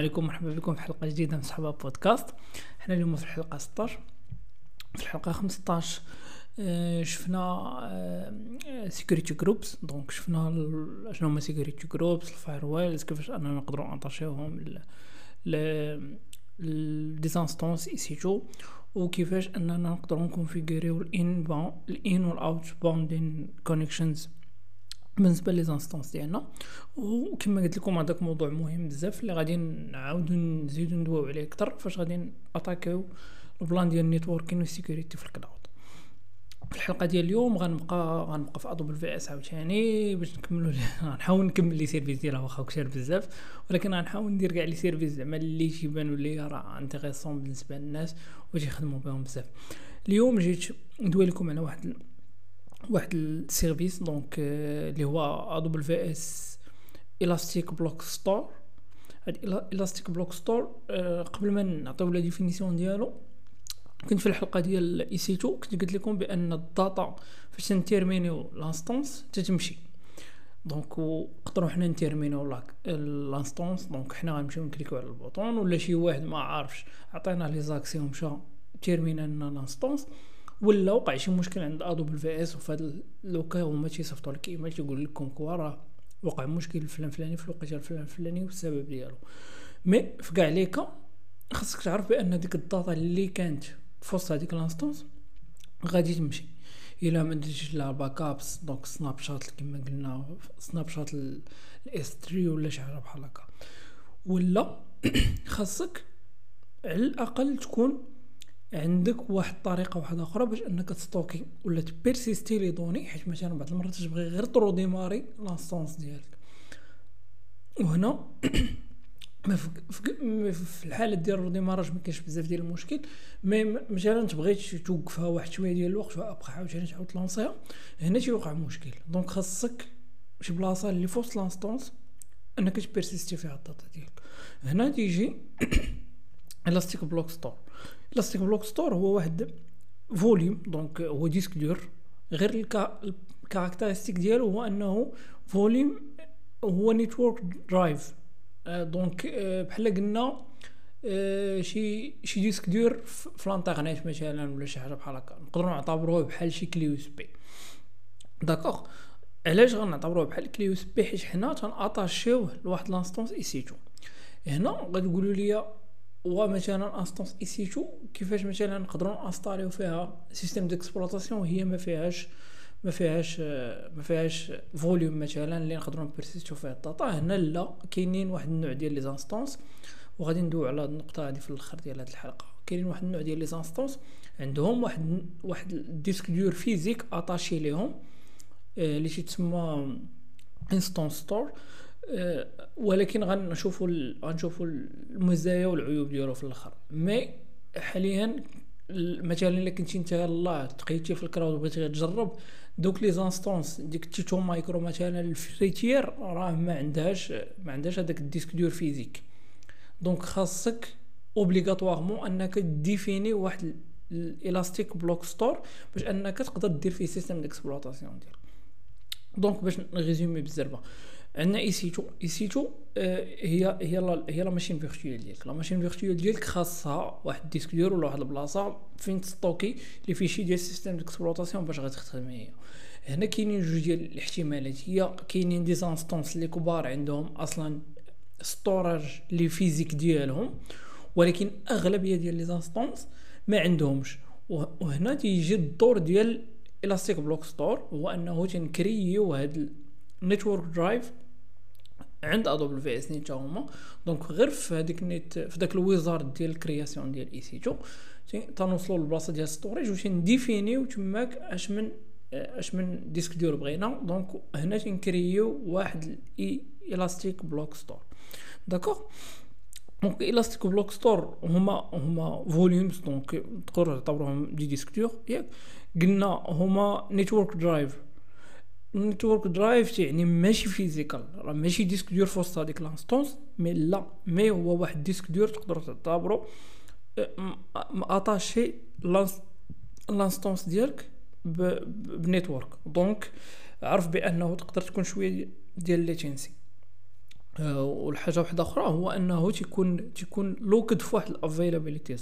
عليكم مرحبا بكم في حلقة جديدة من صحابه بودكاست. حنا اليوم في الحلقة 16 في الحلقة 15 آه، شفنا security groups donc شفنا شنو هما security groups ال firewalls كيفاش أننا نقدروا نطاشيوهم ل des instances EC2 وكيفاش أننا نقدروا نكونفيغوريو ال in ال inbound وال outbound connections بالنسبة les instances ديالنا. وكما قلت لكم هذاك موضوع مهم بزاف اللي غادي نعاودو نزيدو ندويو عليه أكثر فاش غادي نطاكيو ال plan ديال ال networking وال security في ال cloud. في الحلقة ديال اليوم غنبقى غنبقى في AWS عاوتاني باش نكملوا غنحاول نكمل les services ديالها واخا كثير بزاف. ولكن غنحاول ندير كاع les services زعما اللي تيبانوا لي راه intéressants بالنسبة للناس وتيخدموا بهم بزاف. اليوم جيت ندوي لكم على واحد واحد ال service donc اللي هو AWS Elastic Block Store هاد Elastic Block Store قبل ما نعطيو la définition ديالو كنت في الحلقة ديال EC2 كنت قلت لكم بأن ال data فاش نتيرمينيو l'instance تتمشي. donc نقدروا حنا نتيرمينيو l'instance donc حنا غنمشيو نكليكو على ال bouton ولا شي واحد ما عارفش عطينا les accès ومشى تيرمينا لنا l'instance ولا وقع شي مشكل عند AWS وفي هذا le cas هما تيصيفطوا لك ايميل تيقول لكم quoi راه وقع مشكل فلان فلاني في الوقيته الفلان فلاني والسبب ديالو. mais في كاع les cas خاصك تعرف بأن ديك ال data اللي كانت في وسط هذيك l'instance غادي تمشي. إلا ما درتيش لها backups donc snapshot كما قلنا snapshot ل S3 ولا شي حاجة بحال هكا. ولا خاصك على الأقل تكون عندك واحد الطريقة واحدة أخرى باش أنك تستوكي ولا تبيرسيستي les données حيت مثلا بعض المرات تبغي غير تروديماري l'instance ديالك. وهنا في الحالة ديال ال redémarrage ما كاينش بزاف ديال المشكل mais مثلا تبغي توقفها واحد شوية ديال الوقت وأبقى عاوتاني تعاود تلونسيها هنا تيوقع مشكل. donc خاصك شي بلاصة اللي فوسط l'instance أنك تبيرسيستي فيها ال data ديالك. هنا تيجي Elastic Block Store Elastic Block Store هو واحد volume donc هو disque dur غير ال caractéristique ديالو هو أنه volume هو network drive donc بحال قلنا شي شي disque dur في الانترنيت مثلا ولا شي حاجة بحال هكا. نقدروا نعتبروه بحال شي clé USB d'accord علاش غنعتبروه بحال clé USB حيت حنا تناتاشيوه لواحد l'instance EC2 هنا غتقولوا لي ومثلا instance EC2 كيفاش مثلا نقدروا انستاليو فيها système d'exploitation وهي ما فيهاش ما فيهاش ما فيهاش volume مثلا اللي نقدروا نبرسيستو فيه ال data. هنا لا كاينين واحد النوع ديال les instances وغادي ندوي على النقطة هذه في الأخر ديال هذه الحلقة. كاينين واحد النوع ديال les instances عندهم واحد واحد ال disque dur physique attaché ليهم آه، اللي تيتسمى instance store ولكن غنشوفوا غنشوفوا المزايا والعيوب ديالو في الآخر. mais حاليا مثلا الا كنتي انت يالله تقيتي في ال cloud وبغيتي تجرب دوك les instances ديك T2 micro مثلا ال free tier راه ما عندهاش ما عندهاش هذاك ال disque dur physique. donc خاصك obligatoirement أنك ديفيني واحد Elastic Block Store باش أنك تقدر دير فيه système d'exploitation ديالك. donc باش نغيزومي بالزربة. عندنا إي سي 2 إي سي 2 هي هي la هي la machine virtuelle ديالك. la machine virtuelle ديالك خاصها واحد disque dur ولا واحد البلاصة فين تستوكي les fichiers ديال ال système d'exploitation باش غتخدم هي. هنا كاينين جوج ديال الاحتمالات. هي كاينين des instances اللي كبار عندهم أصلا storage لي physique ديالهم ولكن أغلبية ديال les instances ما عندهمش. وهنا تيجي الدور ديال Elastic Block Store هو أنه تنكريو هاد network drive عند AWS نيت هما donc غير في هذيك النيت في داك ال wizard ديال ال création ديال EC2 تنوصلوا للبلاصه ديال storage وتنديفينيو تماك أش من أش من disque dur بغينا. donc هنا تنكريو واحد الاي Elastic Block Store d'accord donc Elastic Block Store هما هما volumes donc تقدروا تعتبروهم des disques durs ياك. قلنا هما network drive network drive يعني ماشي physical راه ماشي disque dur في وسط هذيك l'instance mais لا mais هو واحد disque dur تقدر تعتبرو attaché l'instance ديالك ب network donc عرف بأنه تقدر تكون شوية ديال latency آه، والحاجة واحدة أخرى هو أنه تيكون تيكون locked في واحد ال availability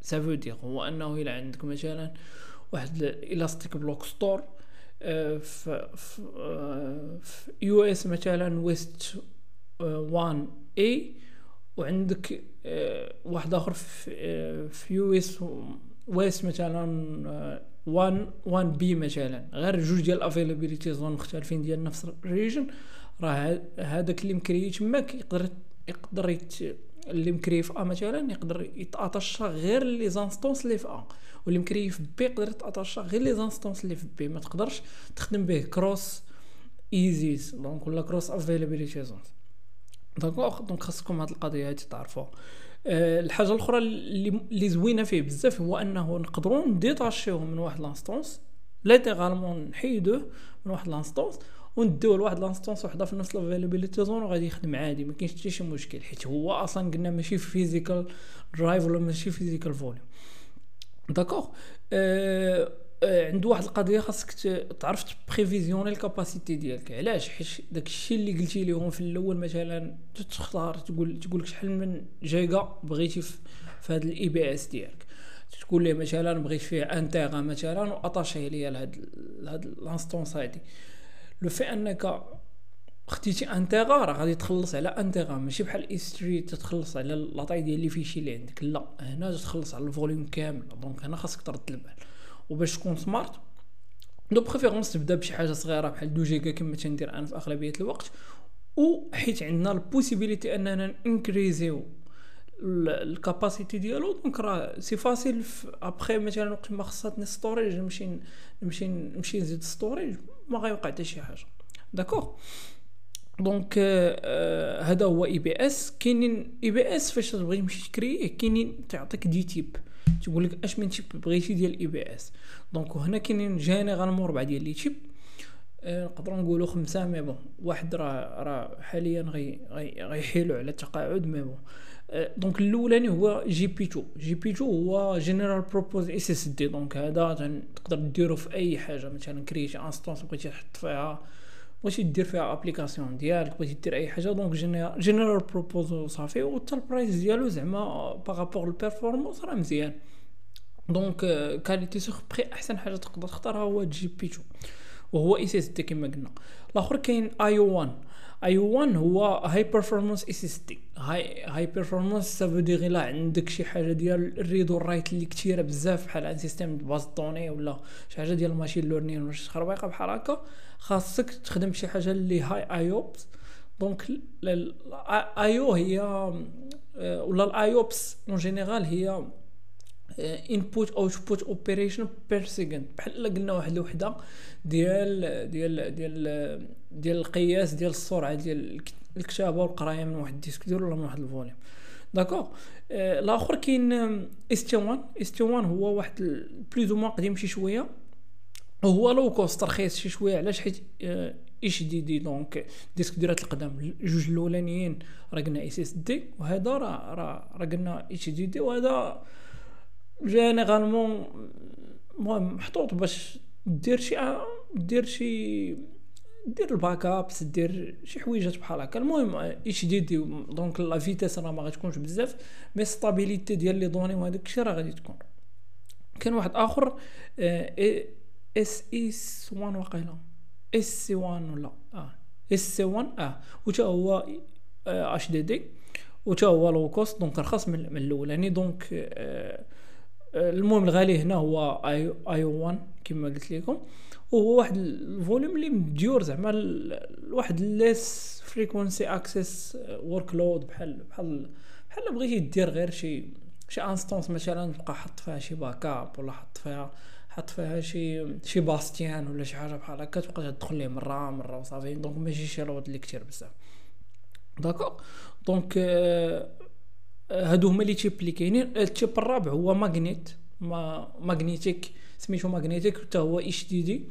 ça veut dire هو أنه إلى عندك مثلا واحد Elastic Block Store في US مثلا West 1 A وعندك آه، واحد آخر في US West مثلا 1 1 B مثلا غير جوج ديال ال availability zone مختلفين ديال نفس ال region راه هذاك اللي مكري تماك يقدر يقدر اللي في A مثلا يقدر يتاتاشا غير les instances اللي في A واللي في B يقدر يتاتاشا غير les instances اللي في B. ما تقدرش تخدم به cross AZs donc ولا cross availability zone donc donc خاصكم هاد القضية هادي تعرفوها. أه الحاجة الأخرى اللي اللي زوينة فيه بزاف هو أنه نقدروا نديتاشيوه من واحد l'instance littéralement نحيدوه من واحد l'instance ونديو لواحد l'instance وحده في نفس ال availability zone وغادي يخدم عادي ما كاينش حتى شي مشكل حيت هو أصلا قلنا ماشي physical drive ولا ماشي physical volume d'accord أه عنده واحد القضية خاصك تعرف تبريفيزيوني ال capacité ديالك. علاش؟ حيت داكشي اللي قلتي ليهم في الأول مثلا تختار تقول تقول لك شحال من جيجا بغيتي في, هذا ال EBS ديالك. تقول ليه مثلا بغيت فيه un téra مثلا واتاشيه ليا لهاد لهاد l'instance هادي. le fait أنك خديتي un téra راه غادي تخلص على un téra ماشي بحال S3 تتخلص على la taille ديال les fichiers اللي عندك. لا هنا تخلص على ال volume كامل. donc هنا خاصك ترد البال. وباش تكون smart de préférence تبدا بشي حاجة صغيرة بحال 2 جيجا كما تندير أنا في أغلبية الوقت. وحيت عندنا ال possibilité أننا increaseيو ال capacité ديالو. donc راه c'est facile après مثلا وقت ما خصاتني storage نمشي نمشي نمشي نزيد storage ما غيوقع حتى شي حاجة. d'accord donc آه هذا هو EBS. كاينين EBS فاش تبغي تمشي تكريه كاينين تعطيك des types. تقول لك أش من type بغيتي ديال EBS. donc هنا كاينين généralement ربعه ديال les types. نقدروا نقولوا خمسة mais bon واحد راه راه حاليا غي غيحيلوا على التقاعد mais bon donc الاولاني هو جي بي 2 جي بي 2 هو general purpose SSD donc هذا تقدر ديرو في أي حاجة. مثلا كريتي instance بغيتي تحط فيها بغيتي دير فيها application ديالك بغيتي دير أي حاجة. donc general purpose صافي. وحتى ال price ديالو زعما par rapport ال performance راه مزيان. donc qualité sur prix أحسن حاجة تقدر تختارها هو GP2 وهو SSD كما قلنا. الآخر كاين IO1 I1 هو high performance SSD high high performance ça veut dire الا عندك شي حاجة ديال ال read وال write اللي كثيره بزاف بحال un système base données ولا شي حاجة ديال ال machine learning ولا شي خربيقة بحال هكا. خاصك تخدم شي حاجة اللي high IOPS donc IO هي ولا ال IOPS en général هي input output operation per second بحال قلنا واحد الوحدة ديال ديال ديال ديال القياس ديال السرعة ديال الكتابة والقراية من واحد ال disque ديال ولا من واحد ال volume. d'accord آه الآخر كاين اس تي 1 اس تي 1 هو واحد بلوز أو قديم شي شوية. وهو low cost رخيص شي شوية. علاش؟ حيت HDD donc disque dur ات القدام جوج الأولانيين راه قلنا SSD وهذا راه راه قلنا HDD وهذا généralement المهم محطوط باش دير شي دير شي دير ال backups دير شي حويجات بحال هكا. المهم HDD donc la vitesse راه ما غتكونش بزاف mais stabilité ديال les données وهذاك الشيء راه غادي تكون. كاين واحد آخر SS1 واقيلا. SC1 ولا آه SC1 آه وتا هو HDD وتا هو low cost donc رخص من الأولاني. donc آه المهم الغالي هنا هو II1 كما قلت لكم. وهو واحد ال volume اللي مديور زعما واحد less frequency access workload بحال بحال بحال بغيتي دير غير شي شي instance مثلا تبقى حط فيها شي backup ولا حط فيها حط فيها شي شي bastion ولا شي حاجة بحال هكا تبقى تدخل ليه مرة مرة وصافي. donc ماشي شي load اللي كثير بزاف. d'accord donc آه هادو هما les types اللي كاينين. ال type الرابع هو magnet. ما magnétique سميتو magnétique حتى هو HDD.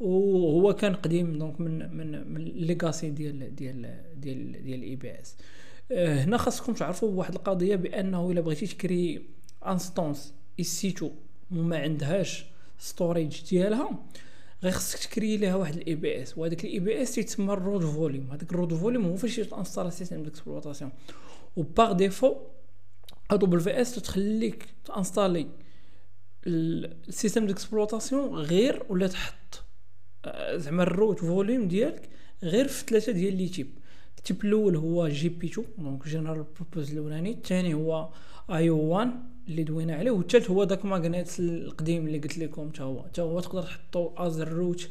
وهو كان قديم donc من من من legacy ديال ديال ديال ديال ال EBS. هنا خاصكم تعرفوا واحد القضية بأنه إلا بغيتي تكري instance EC2 وما عندهاش storage ديالها غير خصك تكري ليها واحد ال EBS. وهذاك ال EBS تيتسمى ال root volume هذاك ال root volume هو فاش ت installe ال système d'exploitation و par défaut AWS تخليك ت installer ال système d'exploitation غير ولا تحط آه، زعما ال root volume ديالك غير في ثلاثة ديال les types. ال type الأول هو GP2 donc general purpose الأولاني. الثاني هو IO1 اللي دوينا عليه. والثالث هو داك magnet القديم اللي قلت لكم. حتى هو حتى هو تقدر تحطو as ال root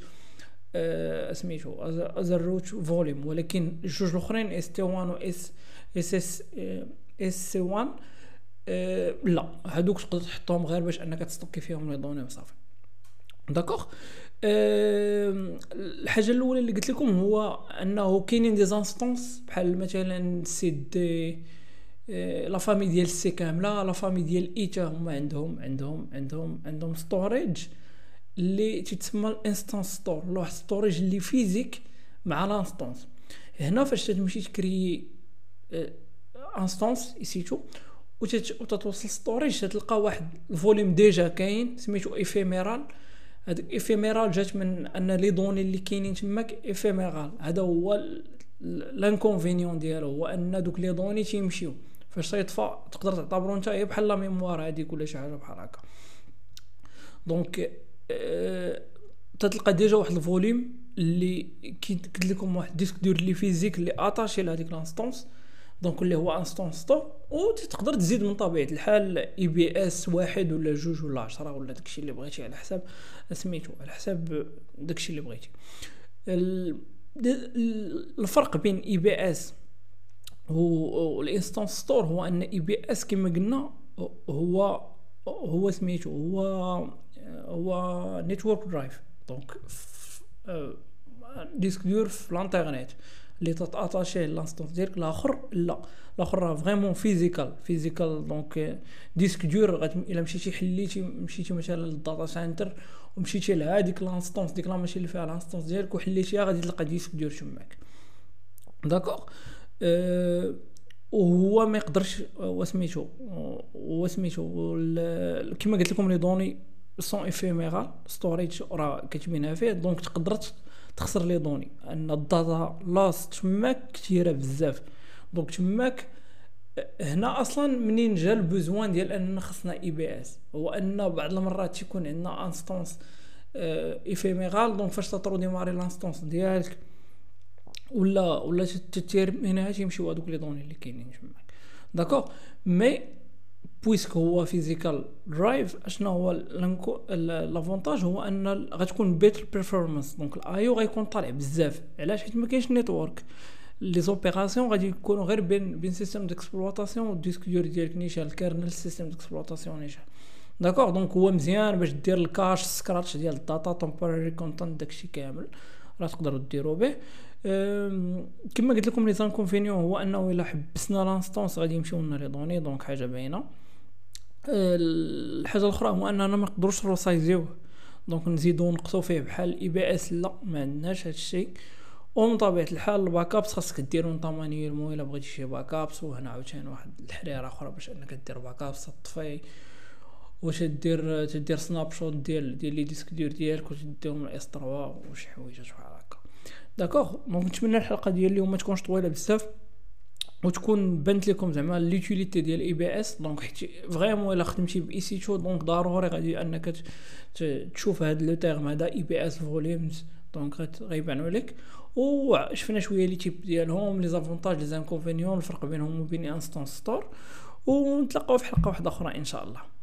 آه سميتو as ال root volume ولكن الجوج الأخرين ST1 و S S SC1 أه لا هادوك تقدر تحطهم غير باش انك ت stocker فيهم les données وصافي d'accord؟ أه الحاجة الأولى اللي قلت لكم هو أنه كاينين des instances بحال مثلا C D أه la famille ديال C كاملة la famille ديال ايتا هما عندهم عندهم عندهم عندهم storage اللي تتسمى ال instance store واحد storage اللي physique مع l'instance هنا فاش تمشي تكري instance EC2 وتتوصل storage تلقى واحد ال volume déjà كاين سميتو ephemeral هاد ephemeral جات من أن les données اللي كاينين تماك ephemeral هذا هو l'inconvénient ديالو هو أن دوك les données تيمشيو. فاش تيطفى تقدر تعتبرو نتا بحال la mémoire هذيك ولا شي حاجة بحال هكا. donc أه تتلقى déjà واحد ال volume اللي كي قلت لكم واحد disque dur لي physique اللي attaché لهاديك l'instance donc اللي هو instance store و تقدر تزيد من طبيعة الحال EBS واحد ولا جوج ولا عشرة ولا داكشي اللي بغيتي على حساب سميتو على حساب داكشي اللي بغيتي. الفرق بين EBS وال instance store هو أن EBS كما قلنا هو هو سميتو هو هو network drive. donc disque dur في الانترنت. اللي تت attacher l'instance ديالك الآخر لا الآخر راه vraiment physical physical donc disque dur الا مشيتي حليتي مشيتي مثلا لل data center ومشيتي لهاديك l'instance ديك la machine اللي فيها l'instance ديالك وحليتيها غادي تلقى disque dur تماك d'accord أه وهو ما يقدرش وسميتو وسميتو كما قلت لكم les données sont ephemeral storage راه كتبينها فيه donc تقدر تخسر les données أن ال data loss تماك كثيره بزاف. donc تماك هنا أصلا منين جا ال besoin ديال أننا خصنا EBS هو أن بعض المرات تيكون عندنا instance ephemeral donc فاش ت redémarrer l'instance ديالك ولا ولا تيرمينها تيمشيو هذوك les données اللي كاينين تماك. d'accord mais puisque هو physical drive اشنا هو l'avantage هو أن غتكون better performance donc ال I/O غيكون طالع بزاف. علاش؟ حيت ما كاينش network les opérations غادي يكونوا غير بين بين système d'exploitation وال disque dur ديالك نيشان ال kernel système d'exploitation نيشان. d'accord donc هو مزيان باش دير ال cache scratch ديال ال data temporary content داكشي كامل. راه تقدروا ديروا به. كما قلت لكم les inconvénients هو أنه إلا حبسنا l'instance غادي يمشيو لنا les données. donc حاجة باينة. الحاجة الأخرى هو أننا ما نقدروش نروسايزيوه donc نزيدو نقصو فيه بحال EBS لا ما عندناش هادشي ومن طبيعه الحال ال backups خاصك ديرو نتا manuellement الا بغيتي شي backups وهنا عاوتاني واحد الحريرة أخرى باش أنك دير backups تطفي واش دير تدير snapshot ديال ديال les disques durs ديالك وتديهم ل S3 وشي حوايج بحال هكا. d'accord donc نتمنى الحلقة ديال اليوم ما تكونش طويلة بزاف. وتكون بنت لكم زعما l'utilité ديال EBS donc حيت vraiment الا خدمتي ب EC2 donc ضروري غادي انك تشوف هاد le terme هذا EBS volumes donc غيبانوا لك وشفنا شوية les types ديالهم les avantages les inconvénients الفرق بينهم وبين instance store ونتلاقاو في حلقه واحدة أخرى ان شاء الله